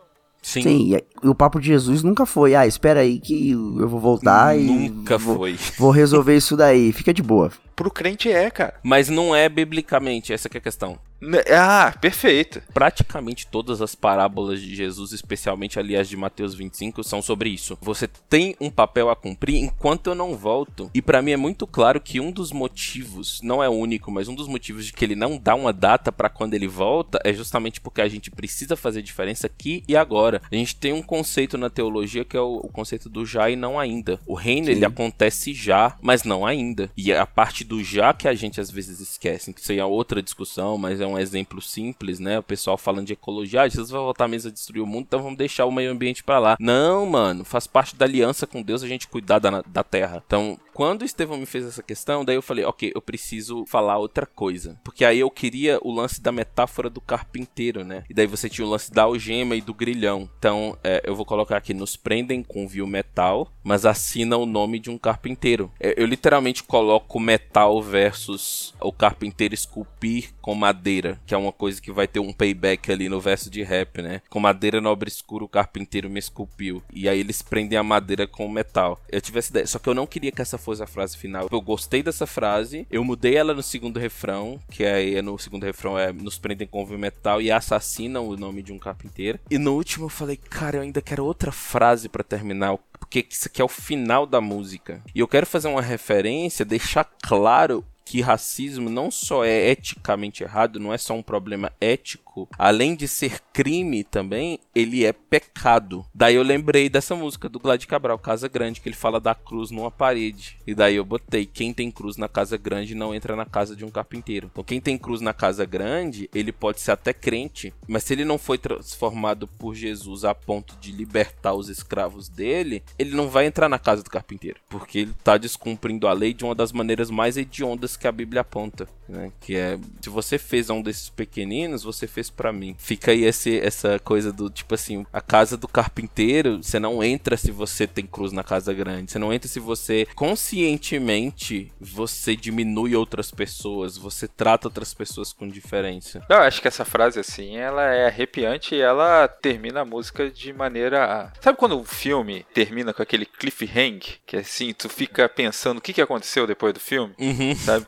Sim. Sim, e, o papo de Jesus nunca foi, ah, espera aí que eu vou voltar Nunca e vou, foi. vou resolver isso daí. Fica de boa. Pro crente é, cara. Mas não é biblicamente, essa que é a questão. Né, Ah, perfeito. Praticamente todas as parábolas de Jesus, especialmente ali as de Mateus 25, são sobre isso. Você tem um papel a cumprir enquanto eu não volto. E pra mim é muito claro que um dos motivos, não é o único, mas um dos motivos de que ele não dá uma data pra quando ele volta é justamente porque a gente precisa fazer diferença aqui e agora. A gente tem um conceito na teologia que é o, o conceito do já e não ainda. O reino ele acontece já, mas não ainda. E a parte do já que a gente às vezes esquece. Que isso aí é outra discussão, mas é um exemplo simples, né? O pessoal falando de ecologia, ah, Jesus vai voltar mesmo a destruir o mundo, então vamos deixar o meio ambiente pra lá. Não, mano, faz parte da aliança com Deus a gente cuidar da, da terra. Então, quando o Estevão me fez essa questão, daí eu falei, ok, eu preciso falar outra coisa. Porque aí eu queria o lance da metáfora do carpinteiro, né? E daí você tinha o lance da algema e do grilhão. Então, é, eu vou colocar aqui, nos prendem com vil metal, mas assina o nome de um carpinteiro. É, eu literalmente coloco metal versus o carpinteiro esculpir com madeira, que é uma coisa que vai ter um payback ali no verso de rap, né? Com madeira nobre escuro, o carpinteiro me esculpiu. E aí eles prendem a madeira com o metal. Eu tive essa ideia, só que eu não queria que essa fosse a frase final. Eu gostei dessa frase, eu mudei ela no segundo refrão, que aí é no segundo refrão é nos prendem com vil metal e assassinam o nome de um carpinteiro. E no último eu falei, cara, eu ainda quero outra frase pra terminar porque isso aqui é o final da música. E eu quero fazer uma referência, deixar claro que racismo não só é eticamente errado, não é só um problema ético, além de ser crime também, ele é pecado. Daí eu lembrei dessa música do Glad Cabral, Casa Grande, que ele fala da cruz numa parede. E daí eu botei, quem tem cruz na casa grande não entra na casa de um carpinteiro. Então quem tem cruz na casa grande, ele pode ser até crente, mas se ele não foi transformado por Jesus a ponto de libertar os escravos dele, ele não vai entrar na casa do carpinteiro, porque ele tá descumprindo a lei de uma das maneiras mais hediondas que a Bíblia aponta, né? Que é, se você fez a um desses pequeninos, você fez para mim. Fica aí esse, essa coisa do tipo assim, a casa do carpinteiro, você não entra se você tem cruz na casa grande, você não entra se você conscientemente você diminui outras pessoas, você trata outras pessoas com diferença. Eu acho que essa frase, assim, ela é arrepiante e ela termina a música de maneira. Sabe quando o filme termina com aquele cliffhanger? Que assim, tu fica pensando o que, que aconteceu depois do filme, Uhum. sabe?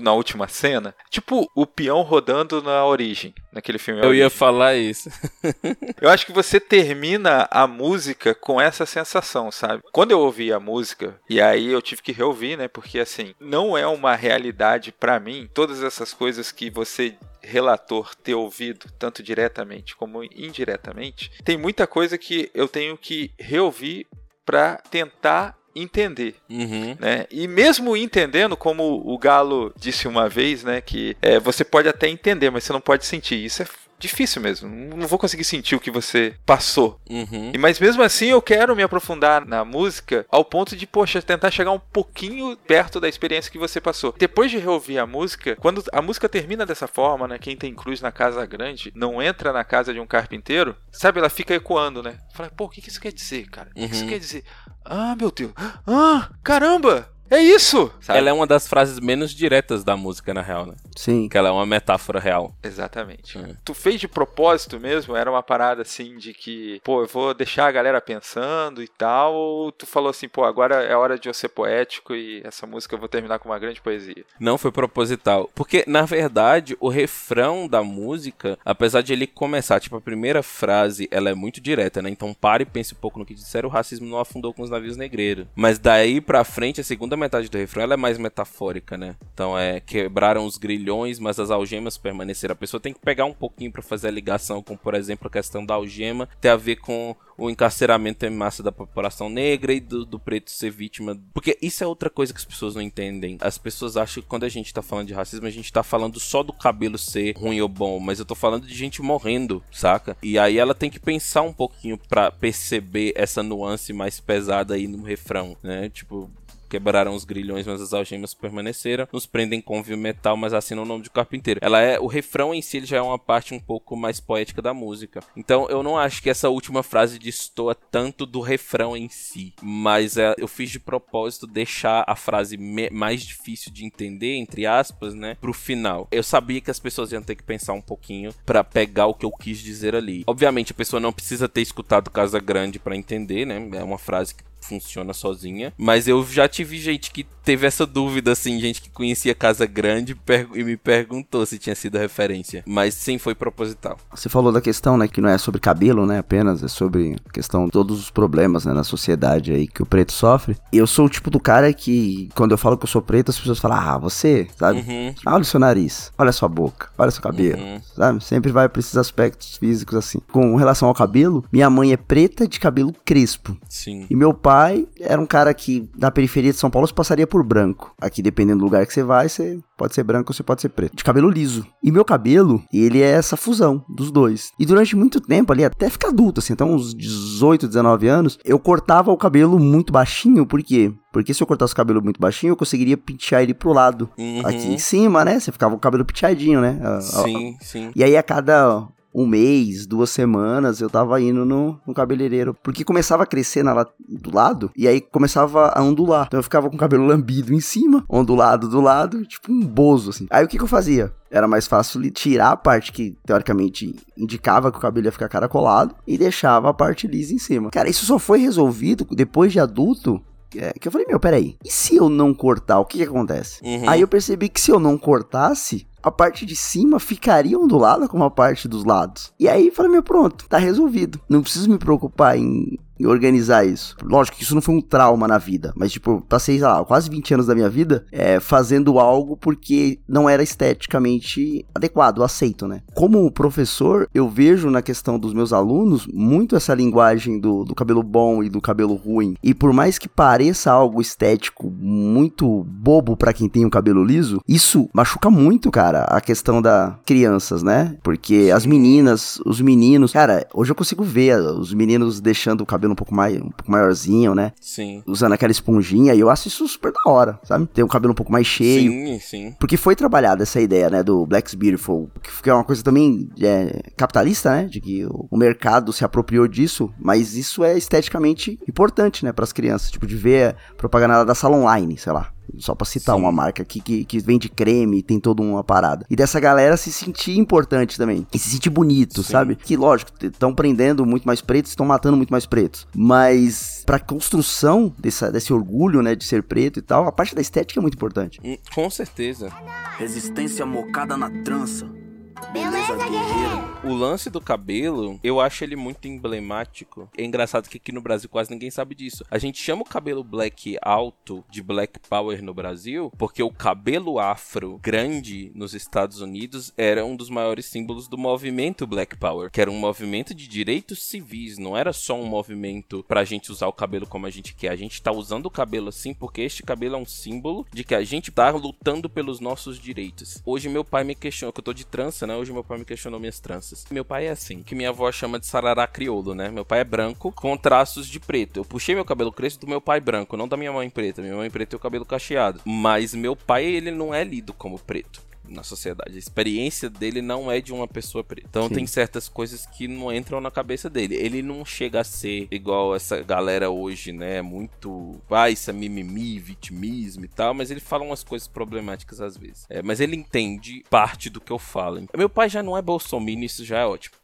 Na última cena. Tipo o peão rodando na origem, naquele filme. A Eu ia Origem. falar isso. *laughs* Eu acho que você termina a música com essa sensação, sabe? Quando eu ouvi a música, e aí eu tive que reouvir, né? Porque assim, não é uma realidade pra mim todas essas coisas que você relator ter ouvido tanto diretamente como indiretamente. Tem muita coisa que eu tenho que reouvir pra tentar entender Uhum. né? E mesmo entendendo, como o Galo disse uma vez, né, que é, você pode até entender, mas você não pode sentir. Isso é difícil mesmo. Não vou conseguir sentir o que você passou. Uhum. E Mas mesmo assim eu quero me aprofundar na música ao ponto de, poxa, tentar chegar um pouquinho perto da experiência que você passou. Depois de reouvir a música, quando a música termina dessa forma, né? Quem tem cruz na casa grande não entra na casa de um carpinteiro, sabe? Ela fica ecoando, né? Fala, pô, o que que isso quer dizer, cara? O que que isso Uhum. quer dizer? Ah, meu Deus. Ah, caramba! É isso! Sabe? Ela é uma das frases menos diretas da música, na real, né? Sim. Que ela é uma metáfora real. Exatamente. É. Tu fez de propósito mesmo? Era uma parada assim de que, pô, eu vou deixar a galera pensando e tal? Ou tu falou assim, pô, agora é hora de eu ser poético e essa música eu vou terminar com uma grande poesia? Não foi proposital. Porque, na verdade, o refrão da música, apesar de ele começar, tipo, a primeira frase, ela é muito direta, né? Então pare e pense um pouco no que disseram, o racismo não afundou com os navios negreiros. Mas daí pra frente, a segunda metade do refrão, ela é mais metafórica, né? Então é, quebraram os grilhões, mas as algemas permaneceram. A pessoa tem que pegar um pouquinho pra fazer a ligação com, por exemplo, a questão da algema, ter a ver com o encarceramento em massa da população negra e do, do preto ser vítima. Porque isso é outra coisa que as pessoas não entendem. As pessoas acham que quando a gente tá falando de racismo, a gente tá falando só do cabelo ser ruim ou bom, mas eu tô falando de gente morrendo, saca? E aí ela tem que pensar um pouquinho pra perceber essa nuance mais pesada aí no refrão, né? Tipo, quebraram os grilhões, mas as algemas permaneceram. Nos prendem com viu metal, mas assinam o nome de carpinteiro. Ela é o refrão em si, ele já é uma parte um pouco mais poética da música. Então eu não acho que essa última frase destoa tanto do refrão em si, mas é, eu fiz de propósito deixar a frase mais difícil de entender, entre aspas, né, pro final. Eu sabia que as pessoas iam ter que pensar um pouquinho pra pegar o que eu quis dizer ali. Obviamente a pessoa não precisa ter escutado Casa Grande pra entender, né? É uma frase que funciona sozinha. Mas eu já tive gente que teve essa dúvida, assim, gente que conhecia Casa Grande e me perguntou se tinha sido referência. Mas sim, foi proposital. Você falou da questão, né, que não é sobre cabelo, né, apenas, é sobre a questão de todos os problemas, né, na sociedade aí que o preto sofre. E eu sou o tipo do cara que, quando eu falo que eu sou preto, as pessoas falam, ah, você, sabe? Uhum. Ah, olha o seu nariz, olha a sua boca, olha o seu cabelo, Uhum. sabe? Sempre vai pra esses aspectos físicos assim. Com relação ao cabelo, minha mãe é preta de cabelo crespo. Sim. E meu pai era um cara que, na periferia de São Paulo, se passaria por branco. Aqui, dependendo do lugar que você vai, você pode ser branco ou você pode ser preto. De cabelo liso. E meu cabelo, ele é essa fusão dos dois. E durante muito tempo ali, até ficar adulto, assim, então uns 18, 19 anos, eu cortava o cabelo muito baixinho, por quê? Porque se eu cortasse o cabelo muito baixinho, eu conseguiria pentear ele pro lado. Uhum. Aqui em cima, né? Você ficava com o cabelo penteadinho, né? A- a- Sim, sim. e aí, a cada um mês, duas semanas, eu tava indo no, no cabeleireiro. Porque começava a crescer na, do lado, e aí começava a ondular. Então eu ficava com o cabelo lambido em cima, ondulado do lado, tipo um bozo, assim. Aí o que, que eu fazia? Era mais fácil tirar a parte que, teoricamente, indicava que o cabelo ia ficar caracolado e deixava a parte lisa em cima. Cara, isso só foi resolvido depois de adulto. É, que eu falei, meu, peraí, e se eu não cortar, o que, que acontece? Uhum. Aí eu percebi que se eu não cortasse, a parte de cima ficaria ondulada como a parte dos lados. E aí falei, meu, pronto, tá resolvido. Não preciso me preocupar em, em organizar isso. Lógico que isso não foi um trauma na vida, mas tipo, passei, sei lá, quase 20 anos da minha vida é, fazendo algo porque não era esteticamente adequado, aceito, né? Como professor, eu vejo na questão dos meus alunos muito essa linguagem do, do cabelo bom e do cabelo ruim. E por mais que pareça algo estético muito bobo pra quem tem um cabelo liso, isso machuca muito, cara, a questão da crianças, né? Porque as meninas, os meninos, cara, hoje eu consigo ver os meninos deixando o cabelo um pouco mais, um pouco maiorzinho, né? Sim. Usando aquela esponjinha, e eu acho isso super da hora, sabe? Ter um cabelo um pouco mais cheio. Sim, sim. Porque foi trabalhada essa ideia, né, do Black's Beautiful, que é uma coisa também é, capitalista, né, de que o, mercado se apropriou disso, mas isso é esteticamente importante, né, para as crianças, tipo, de ver propaganda da Salon Line, sei lá. Só pra citar Sim. uma marca que, que, que vende creme, tem toda uma parada. E dessa galera se sentir importante também. E se sentir bonito, Sim. sabe? Que, lógico, estão prendendo muito mais pretos, estão matando muito mais pretos. Mas pra construção dessa, desse orgulho, né, de ser preto e tal, a parte da estética é muito importante. Com certeza. Resistência mocada na trança. Beleza, guerreiro. O lance do cabelo, eu acho ele muito emblemático. É engraçado que aqui no Brasil quase ninguém sabe disso. A gente chama o cabelo black alto de black power no Brasil porque o cabelo afro grande nos Estados Unidos era um dos maiores símbolos do movimento black power, que era um movimento de direitos civis, não era só um movimento pra gente usar o cabelo como a gente quer. A gente tá usando o cabelo assim porque este cabelo é um símbolo de que a gente tá lutando pelos nossos direitos. Hoje meu pai me questionou que eu tô de trança, né? Questionar, hoje meu pai me questionou minhas tranças. Meu pai é assim, que minha avó chama de sarará crioulo, né? Meu pai é branco com traços de preto. Eu puxei meu cabelo crespo do meu pai branco, não da minha mãe preta. Minha mãe preta tem o cabelo cacheado. Mas meu pai, ele não é lido como preto na sociedade. A experiência dele não é de uma pessoa preta. Então Sim. tem certas coisas que não entram na cabeça dele. Ele não chega a ser igual essa galera hoje, né? Muito. Ah, isso é mimimi, vitimismo e tal. Mas ele fala umas coisas problemáticas às vezes. É, mas ele entende parte do que eu falo. Meu pai já não é bolsominion, isso já é ótimo.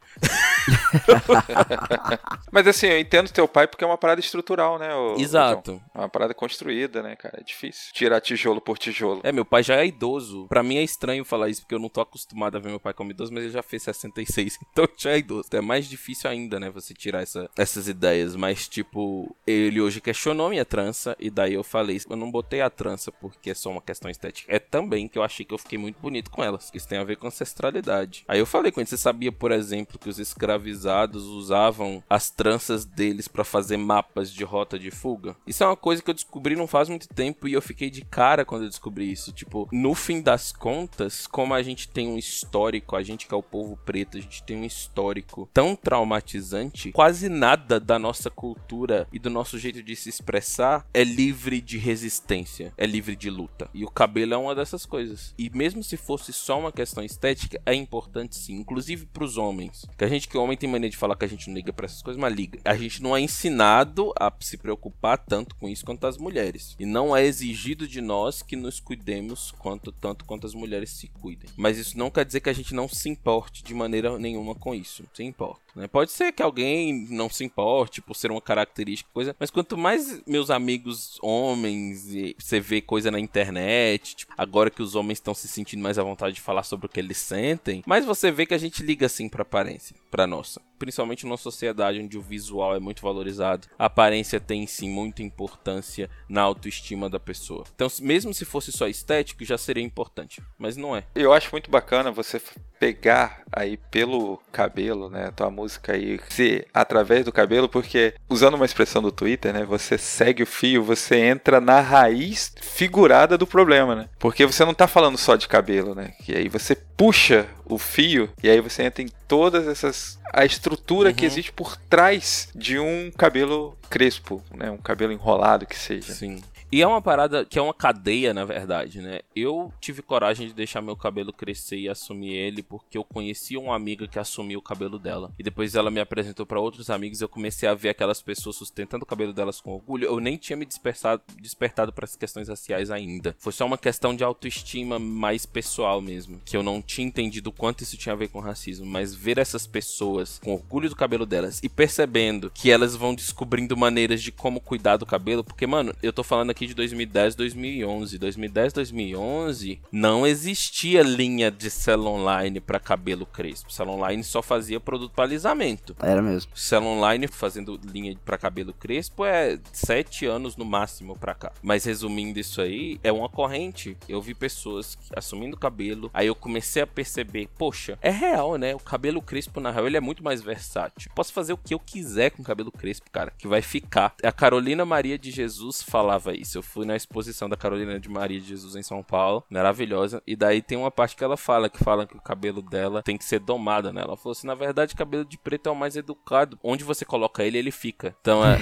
*laughs* Mas assim, eu entendo teu pai porque é uma parada estrutural, né? ô Exato. John? É uma parada construída, né, cara? É difícil tirar tijolo por tijolo. É, meu pai já é idoso. Pra mim é estranho falar isso, porque eu não tô acostumado a ver meu pai como idoso, mas ele já fez 66, *laughs* então já é idoso. Então é mais difícil ainda, né, você tirar essa- essas ideias. Mas, tipo, ele hoje questionou minha trança, e daí eu falei, eu não botei a trança porque é só uma questão estética. É também que eu achei que eu fiquei muito bonito com elas. Isso tem a ver com ancestralidade. Aí eu falei com ele, você sabia, por exemplo, que os escravizados usavam as tranças deles pra fazer mapas de rota de fuga? Isso é uma coisa que eu descobri não faz muito tempo e eu fiquei de cara quando eu descobri isso. Tipo, no fim das contas, como a gente tem um histórico, a gente que é o povo preto, a gente tem um histórico tão traumatizante, quase nada da nossa cultura e do nosso jeito de se expressar é livre de resistência, é livre de luta. E o cabelo é uma dessas coisas. E mesmo se fosse só uma questão estética, é importante sim, inclusive pros homens. Que a gente que homem tem mania de falar que a gente não liga pra essas coisas, mas liga. A gente não é ensinado a se preocupar tanto com isso quanto as mulheres. E não é exigido de nós que nos cuidemos quanto tanto quanto as mulheres se cuidem. Mas isso não quer dizer que a gente não se importe de maneira nenhuma com isso. Se importa. Né? Pode ser que alguém não se importe por ser uma característica, coisa. Mas quanto mais meus amigos homens e você vê coisa na internet, tipo, agora que os homens estão se sentindo mais à vontade de falar sobre o que eles sentem, mais você vê que a gente liga assim pra aparência, pra nossa. Principalmente numa sociedade onde o visual é muito valorizado, a aparência tem sim muita importância na autoestima da pessoa. Então, se- mesmo se fosse só estético, já seria importante, mas não é. Eu acho muito bacana você pegar aí pelo cabelo, né, tua música aí, ser através do cabelo, porque usando uma expressão do Twitter, né, você segue o fio, você entra na raiz figurada do problema, né? Porque você não tá falando só de cabelo, né? E aí você puxa o fio e aí você entra em todas essas a estrutura que Uhum. existe por trás de um cabelo crespo, né, um cabelo enrolado que seja. Sim. E é uma parada que é uma cadeia, na verdade, né? Eu tive coragem de deixar meu cabelo crescer e assumir ele porque eu conhecia uma amiga que assumiu o cabelo dela. E depois ela me apresentou pra outros amigos eu comecei a ver aquelas pessoas sustentando o cabelo delas com orgulho. Eu nem tinha me despertado, despertado para as questões raciais ainda. Foi só uma questão de autoestima mais pessoal mesmo. Que eu não tinha entendido quanto isso tinha a ver com racismo. Mas ver essas pessoas com orgulho do cabelo delas e percebendo que elas vão descobrindo maneiras de como cuidar do cabelo. Porque, mano, eu tô falando aqui de 2010, 2011. 2010, 2011 não existia linha de salon online pra cabelo crespo. Salon online só fazia produto para alisamento. Era mesmo. Cell Online fazendo linha pra cabelo crespo é sete anos no máximo pra cá. Mas resumindo isso aí, é uma corrente. Eu vi pessoas assumindo cabelo, aí eu comecei a perceber, poxa, é real, né? O cabelo crespo, na real, ele é muito mais versátil. Posso fazer o que eu quiser com cabelo crespo, cara, que vai ficar. A Carolina Maria de Jesus falava isso. Eu fui na exposição da Carolina de Maria de Jesus em São Paulo, maravilhosa. E daí tem uma parte que ela fala, que fala que o cabelo dela tem que ser domado, né? Ela falou assim, na verdade, cabelo de preto é o mais educado. Onde você coloca ele, ele fica. Então é.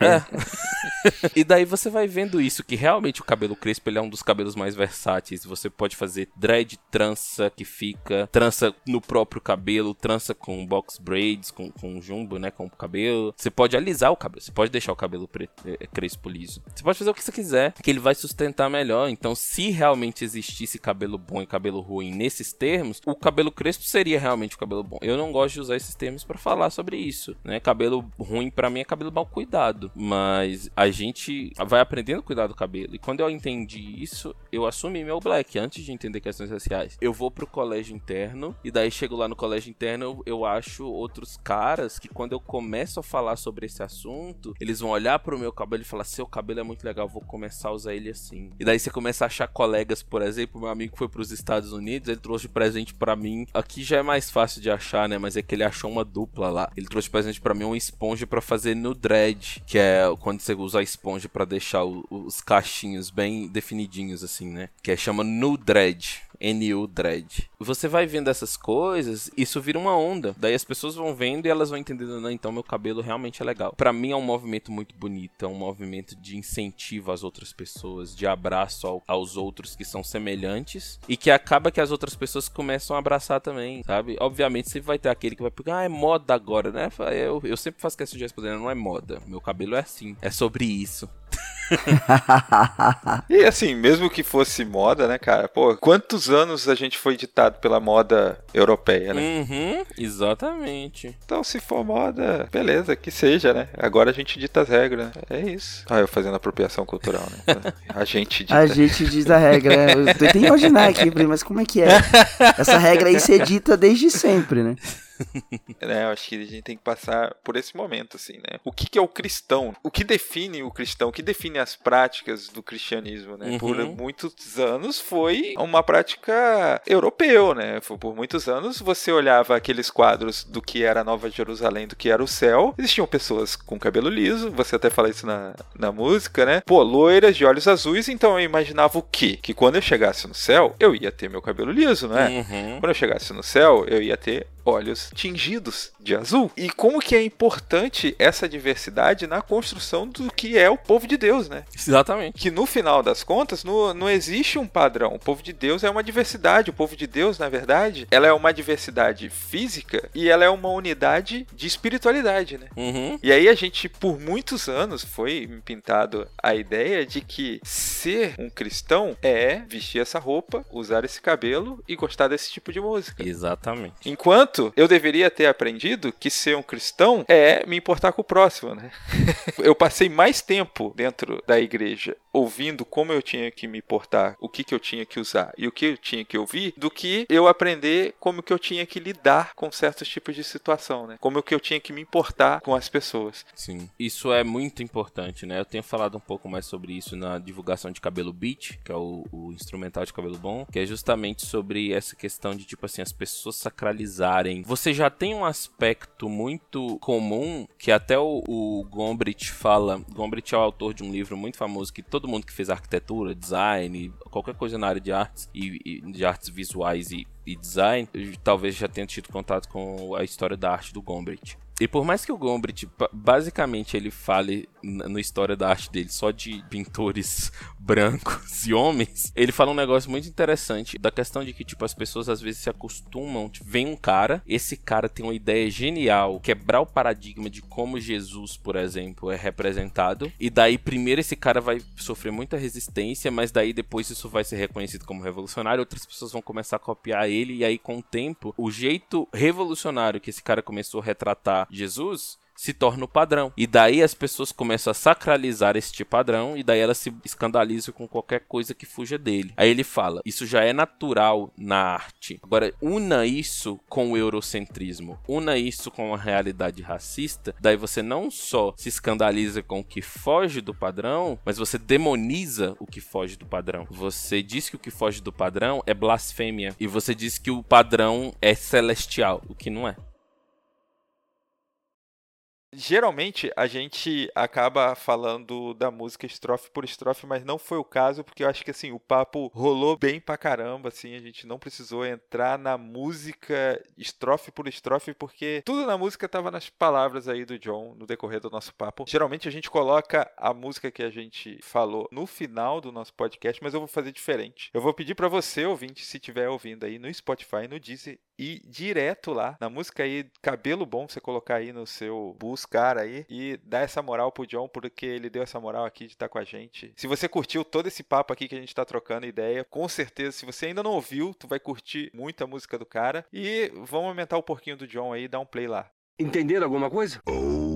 é- é. *laughs* e daí você vai vendo isso, que realmente o cabelo crespo é um dos cabelos mais versáteis. Você pode fazer dread, trança que fica, trança no próprio cabelo, trança com box braids, com, com jumbo, né? Com o cabelo. Você pode alisar o cabelo, você pode deixar o cabelo preto, é, crespo liso. Você pode fazer o que você quiser, que ele vai sustentar melhor. Então, se realmente existisse cabelo bom e cabelo ruim nesses termos, o cabelo crespo seria realmente o cabelo bom. Eu não gosto de usar esses termos pra falar sobre isso, né? Cabelo ruim pra mim é cabelo mal cuidado, mas a gente vai aprendendo a cuidar do cabelo. E quando eu entendi isso, eu assumi meu black antes de entender questões raciais. Eu vou pro colégio interno e daí chego lá no colégio interno, eu, eu acho outros caras que quando eu começo a falar sobre esse assunto, eles vão olhar pro meu cabelo e falar: "Seu cabelo é muito legal, vou começar a usar ele assim". E daí você começa a achar colegas, por exemplo, meu amigo foi pros Estados Unidos, ele trouxe de presente pra mim. Aqui já é mais fácil de achar, né, mas é que ele achou uma dupla lá. Ele trouxe de presente pra mim uma esponja pra fazer no dread, que é quando você usa a esponja pra deixar o- os cachinhos bem definidinhos assim, né? Que é chama no dread. NU Dread. Você vai vendo essas coisas, isso vira uma onda. Daí as pessoas vão vendo e elas vão entendendo, não, então meu cabelo realmente é legal. Para mim é um movimento muito bonito, é um movimento de incentivo às outras pessoas, de abraço ao, aos outros que são semelhantes e que acaba que as outras pessoas começam a abraçar também, sabe? Obviamente sempre vai ter aquele que vai pegar, ah, é moda agora, né? Eu, eu sempre faço questão de responder, não é moda, meu cabelo é assim, é sobre isso. *laughs* e assim, mesmo que fosse moda, né, cara? Pô, quantos anos a gente foi ditado pela moda europeia, né? Uhum, exatamente. Então, se for moda, beleza, que seja, né? Agora a gente dita as regras, né? É isso. Ah, eu fazendo apropriação cultural, né? *laughs* A gente dita. A gente diz a regra, né? Eu tô tentando imaginar aqui, mas como é que é? Essa regra aí ser dita desde sempre, né? Né, *laughs* eu acho que a gente tem que passar por esse momento, assim, né? O que, que é o cristão? O que define o cristão? O que define as práticas do cristianismo, né? Uhum. Por muitos anos foi uma prática europeu, né? Por muitos anos você olhava aqueles quadros do que era Nova Jerusalém, do que era o céu. Existiam pessoas com cabelo liso, você até fala isso na, na música, né? Pô, loiras de olhos azuis, então eu imaginava o quê? Que quando eu chegasse no céu, eu ia ter meu cabelo liso, né? Uhum. Quando eu chegasse no céu, eu ia ter olhos tingidos de azul. E como que é importante essa diversidade na construção do que é o povo de Deus, né? Exatamente. Que no final das contas no, não existe um padrão. O povo de Deus é uma diversidade. O povo de Deus, na verdade, ela é uma diversidade física e ela é uma unidade de espiritualidade, né? Uhum. E aí a gente, por muitos anos, foi pintado a ideia de que ser um cristão é vestir essa roupa, usar esse cabelo e gostar desse tipo de música. Exatamente. Enquanto eu deveria ter aprendido que ser um cristão é me importar com o próximo, né? *laughs* eu passei mais tempo dentro da igreja ouvindo como eu tinha que me portar, o que, que eu tinha que usar e o que eu tinha que ouvir, do que eu aprender como que eu tinha que lidar com certos tipos de situação, né? Como que eu tinha que me importar com as pessoas. Sim, isso é muito importante, né? Eu tenho falado um pouco mais sobre isso na divulgação de Cabelo Beat, que é o, o instrumental de cabelo bom, que é justamente sobre essa questão de, tipo assim, as pessoas sacralizarem. Você já tem um aspecto muito comum que até o, o Gombrich fala. Gombrich é o autor de um livro muito famoso que todo mundo que fez arquitetura, design, qualquer coisa na área de artes e, e de artes visuais e, e design, talvez já tenha tido contato com a história da arte do Gombrich. E por mais que o Gombrich, basicamente, ele fale na história da arte dele só de pintores *laughs* brancos e homens, ele fala um negócio muito interessante da questão de que, tipo, as pessoas às vezes se acostumam, tipo, vem um cara, esse cara tem uma ideia genial, quebrar o paradigma de como Jesus, por exemplo, é representado, e daí primeiro esse cara vai sofrer muita resistência, mas daí depois isso vai ser reconhecido como revolucionário, outras pessoas vão começar a copiar ele, e aí com o tempo, o jeito revolucionário que esse cara começou a retratar Jesus se torna o padrão. E daí as pessoas começam a sacralizar este padrão e daí elas se escandalizam com qualquer coisa que fuja dele. Aí ele fala: Isso já é natural na arte. Agora, una isso com o eurocentrismo, una isso com a realidade racista, daí você não só se escandaliza com o que foge do padrão, mas você demoniza o que foge do padrão. Você diz que o que foge do padrão é blasfêmia e você diz que o padrão é celestial, o que não é. Geralmente a gente acaba falando da música estrofe por estrofe, mas não foi o caso, porque eu acho que assim, o papo rolou bem pra caramba, assim, a gente não precisou entrar na música estrofe por estrofe, porque tudo na música tava nas palavras aí do John no decorrer do nosso papo. Geralmente a gente coloca a música que a gente falou no final do nosso podcast, mas eu vou fazer diferente. Eu vou pedir para você, ouvinte, se estiver ouvindo aí no Spotify, no Deezer e direto lá na música aí Cabelo Bom, você colocar aí no seu buscar aí e dar essa moral pro John, porque ele deu essa moral aqui de estar tá com a gente. Se você curtiu todo esse papo aqui que a gente tá trocando ideia, com certeza, se você ainda não ouviu, tu vai curtir muito a música do cara. E vamos aumentar o porquinho do John aí, dar um play lá. Entenderam alguma coisa? Oh.